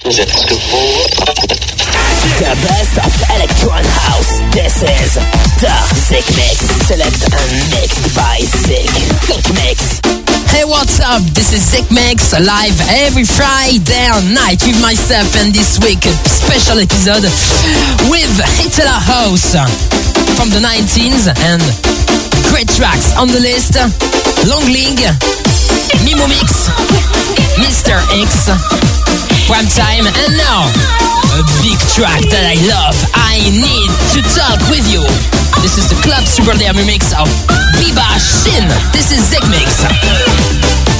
Ce que The best of Electron House. This is the Sick Mix. Select and mixed by Sick. Sick Mix. Hey, what's up? This is Sick Mix, live every Friday night with myself and this week special episode with Italo House from the 19s and great tracks on the list. Longling, Mimo Mix, Mr. X, Prime Time, and now a big track that I love. I need to talk with you. This is the Club Super Dare remix of Biba Shin. This is Zick Mix.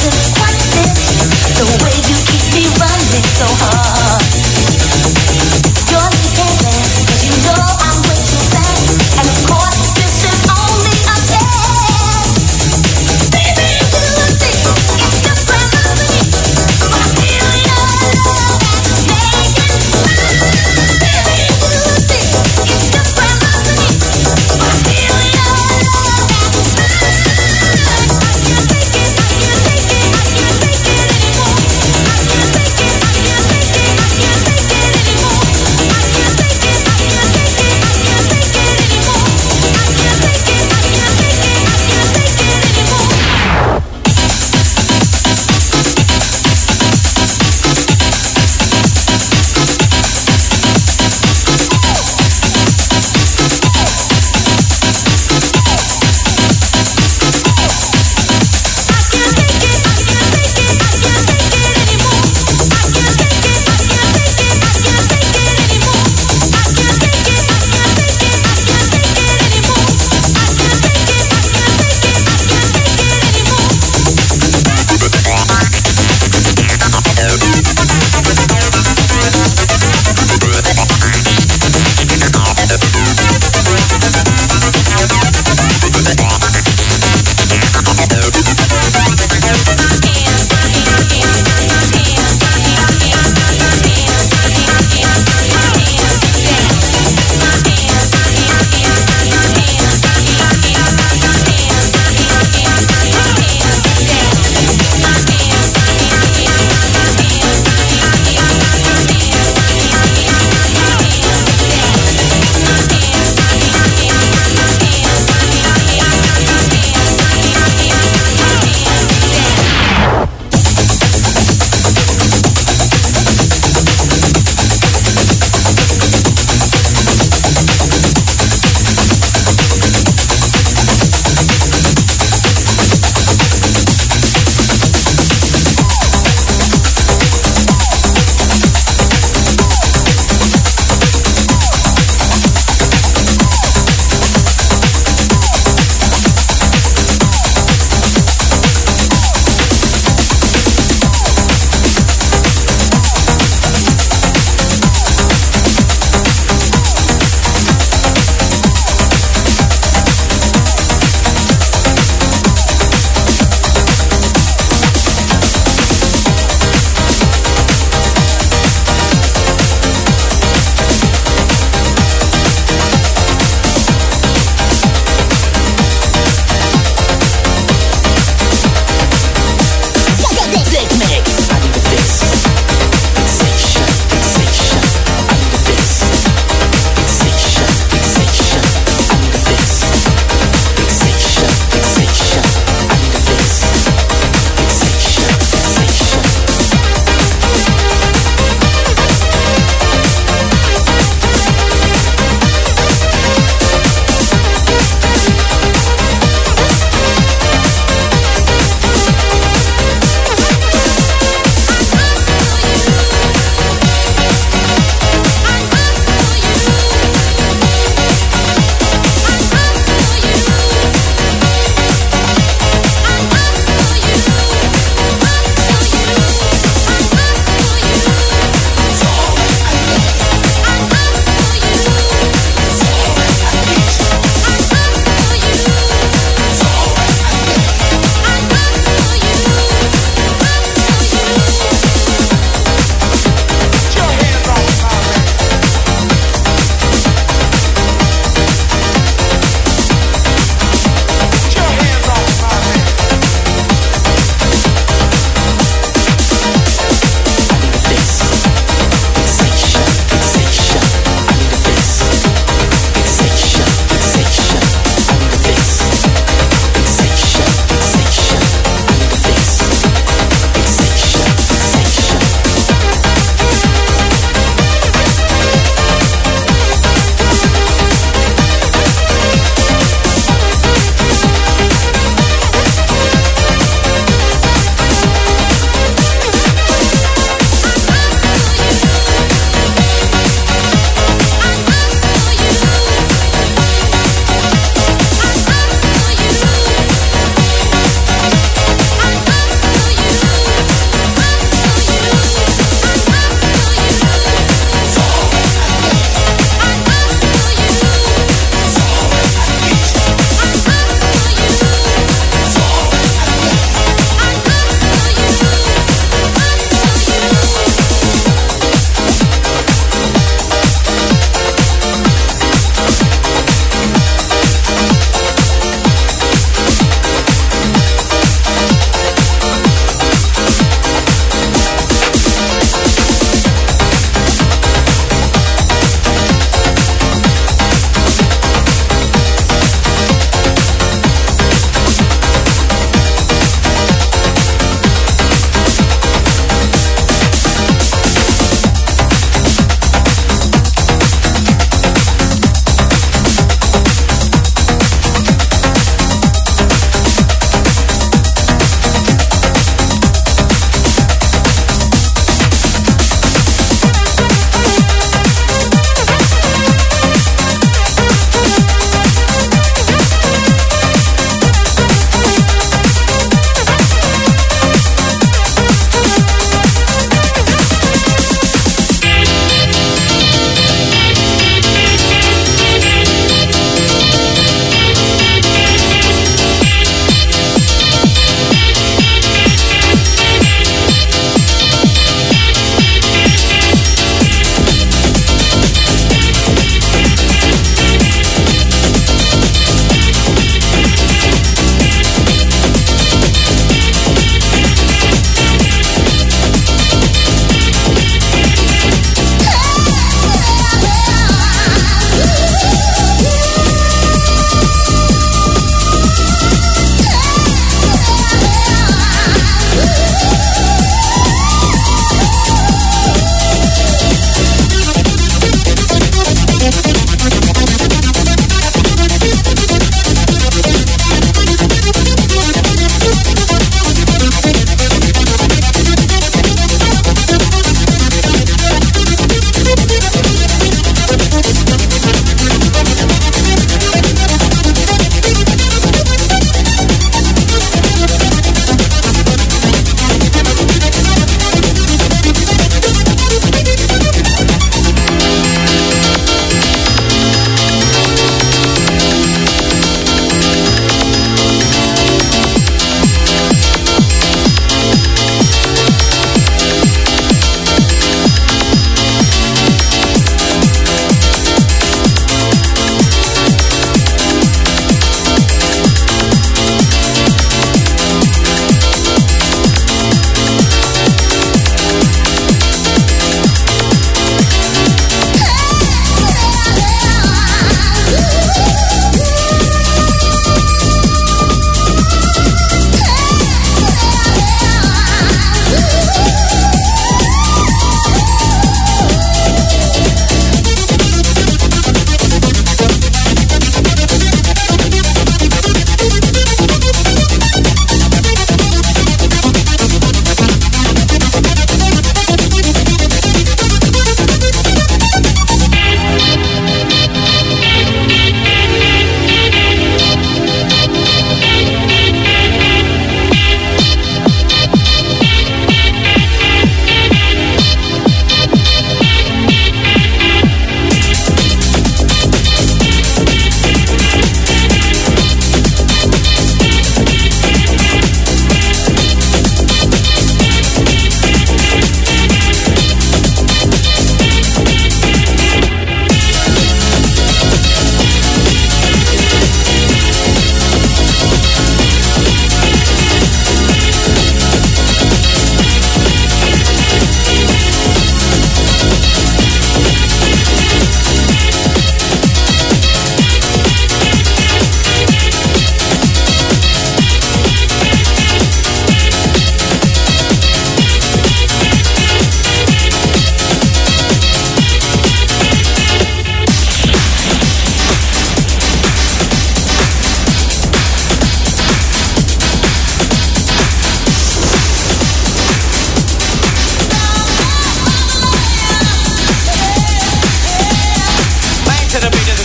wasn't quite it, the way you keep me running so hard.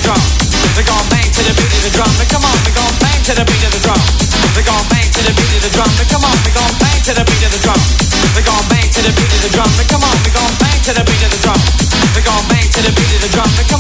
drum. They gon' bang to the beat of the drum. Now come on, they gon' bang to the beat of the drum. They gon' bang to the beat of the drum. Now come on, they gon' bang to the beat of the drum. They gon' bang to the beat of the drum. Now come on, they gon' bang to the beat of the drum. They gon' bang to the beat of the drum. Now come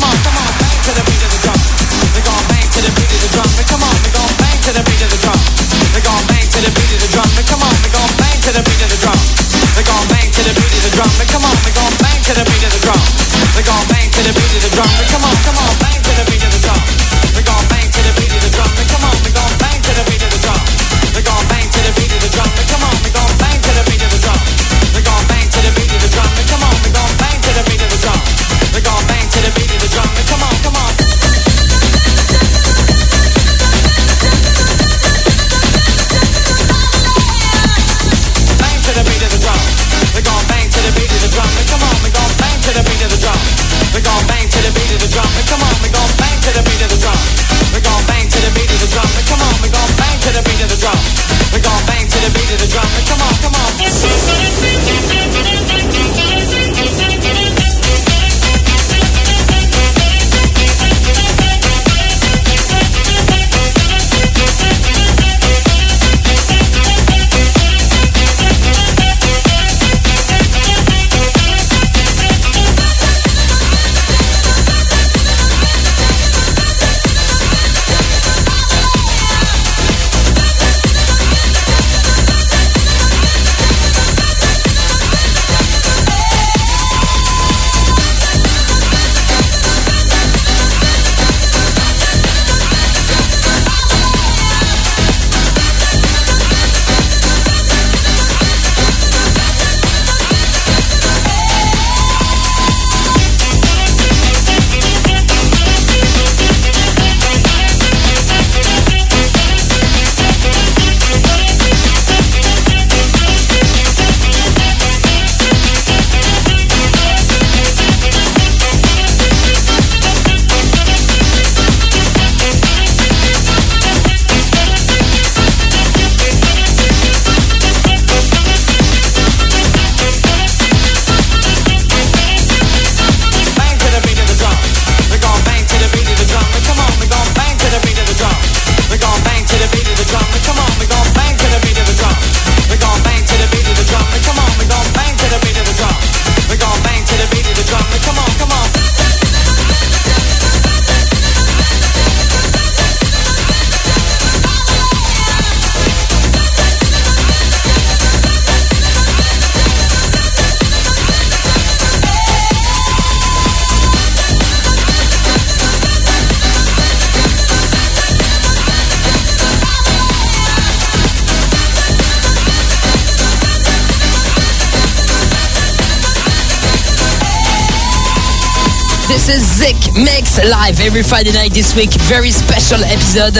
Mix live every Friday night this week. Very special episode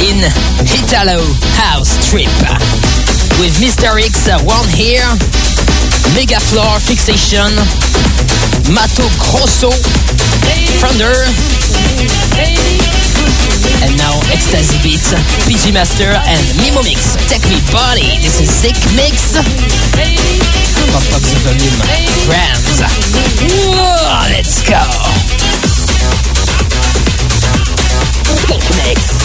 in Italo House Trip with Mr. X, One Here, Mega Floor Fixation, Mato Grosso, Thunder, and now Ecstasy Beats, PG Master, and Mimo Mix. Take me body. This is Sick Mix. Pop up the volume. Friends. Whoa, let's go. Mix.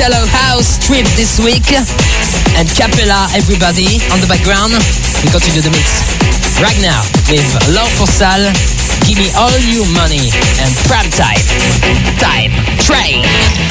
Italo House trip this week. And Cappella, everybody on the background. We continue the mix right now with Love for Sal, Give Me All Your Money, and Prime Time. Time. Train.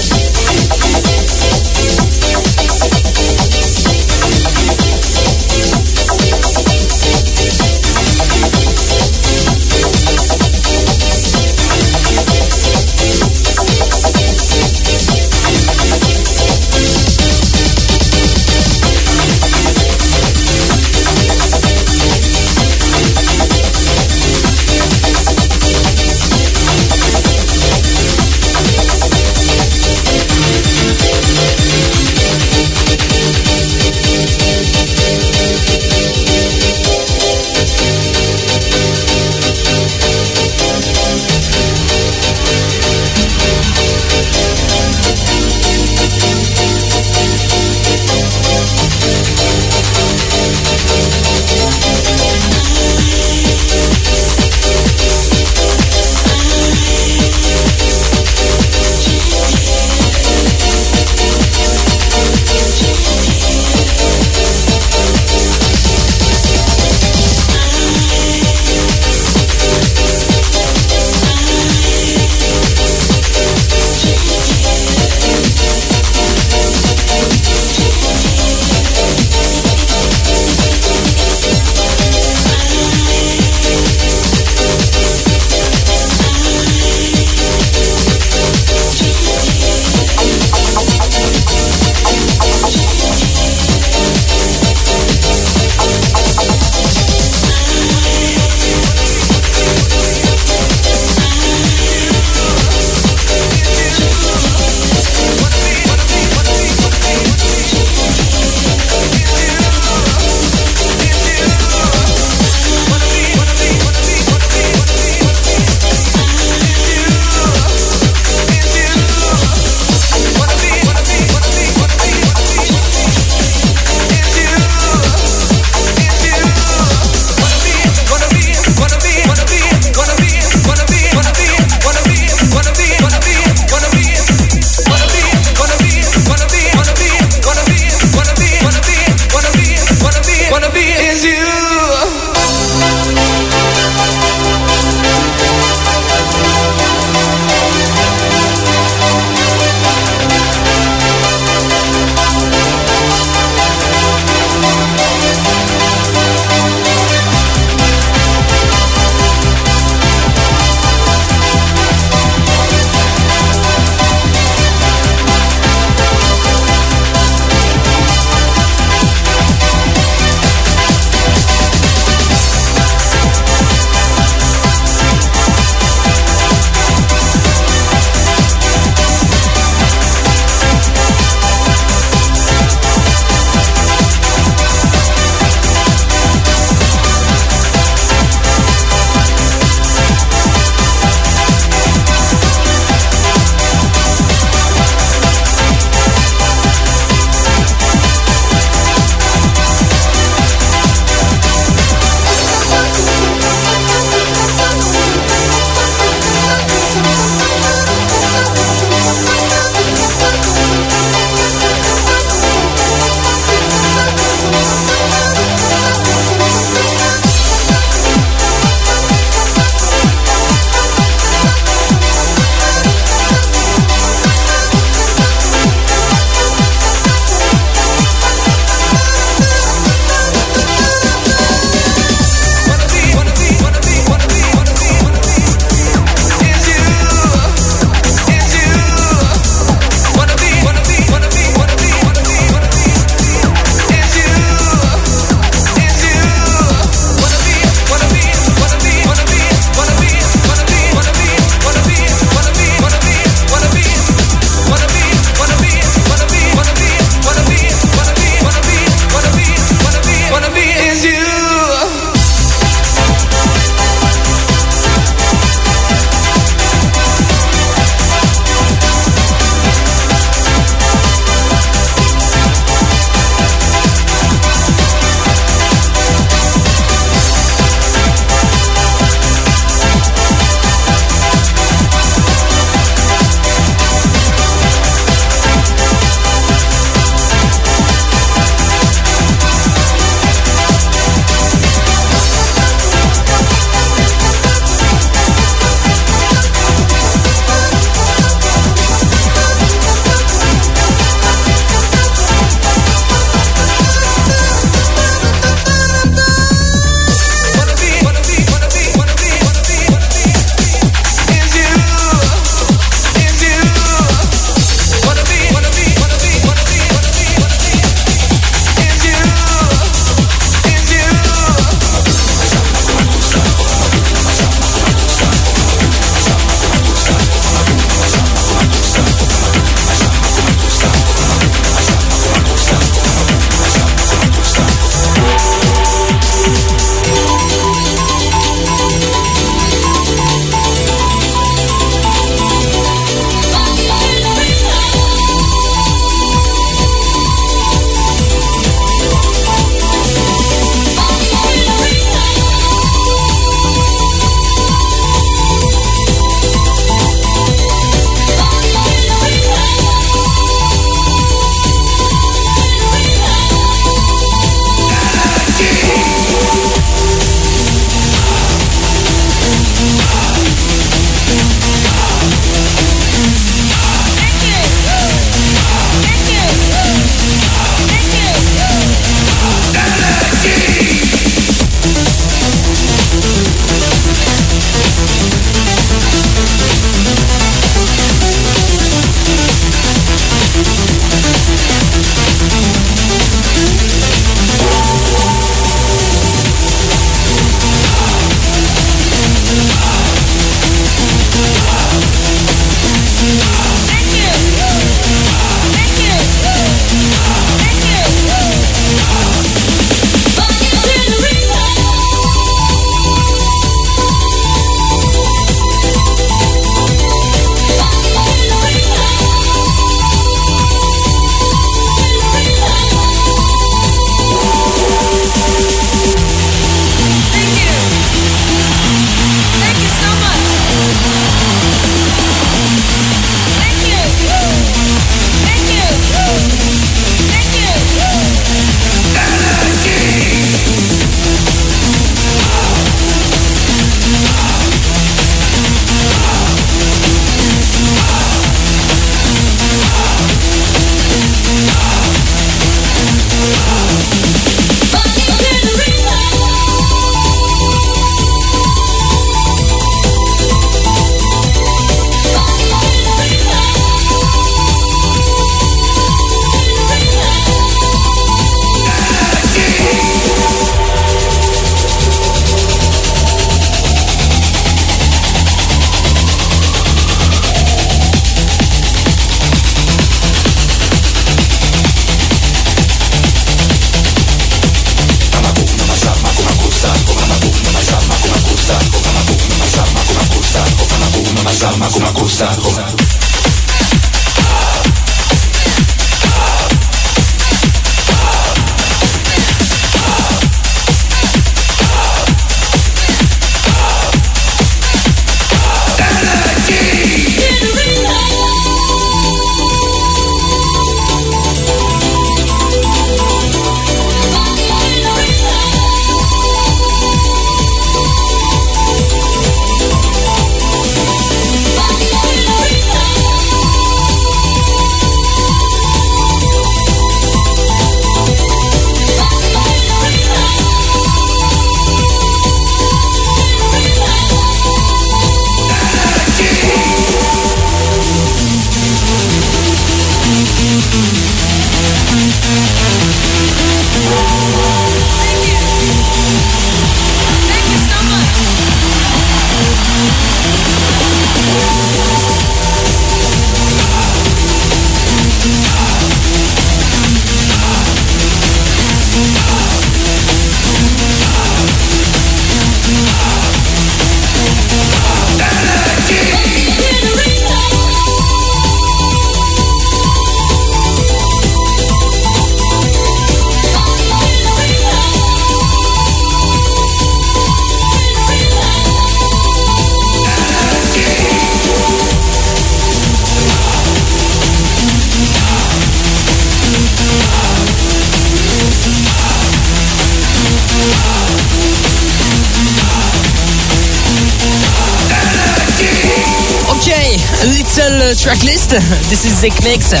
Track list. This is Zik Mix uh,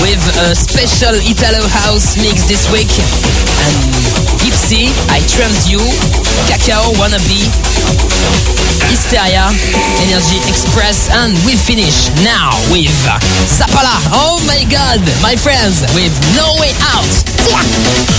with a special Italo House mix this week. And Gypsy, I Trans You, Cacao Wannabe, Hysteria, Energy Express, and we finish now with Zapala. Oh my god, my friends, with No Way Out.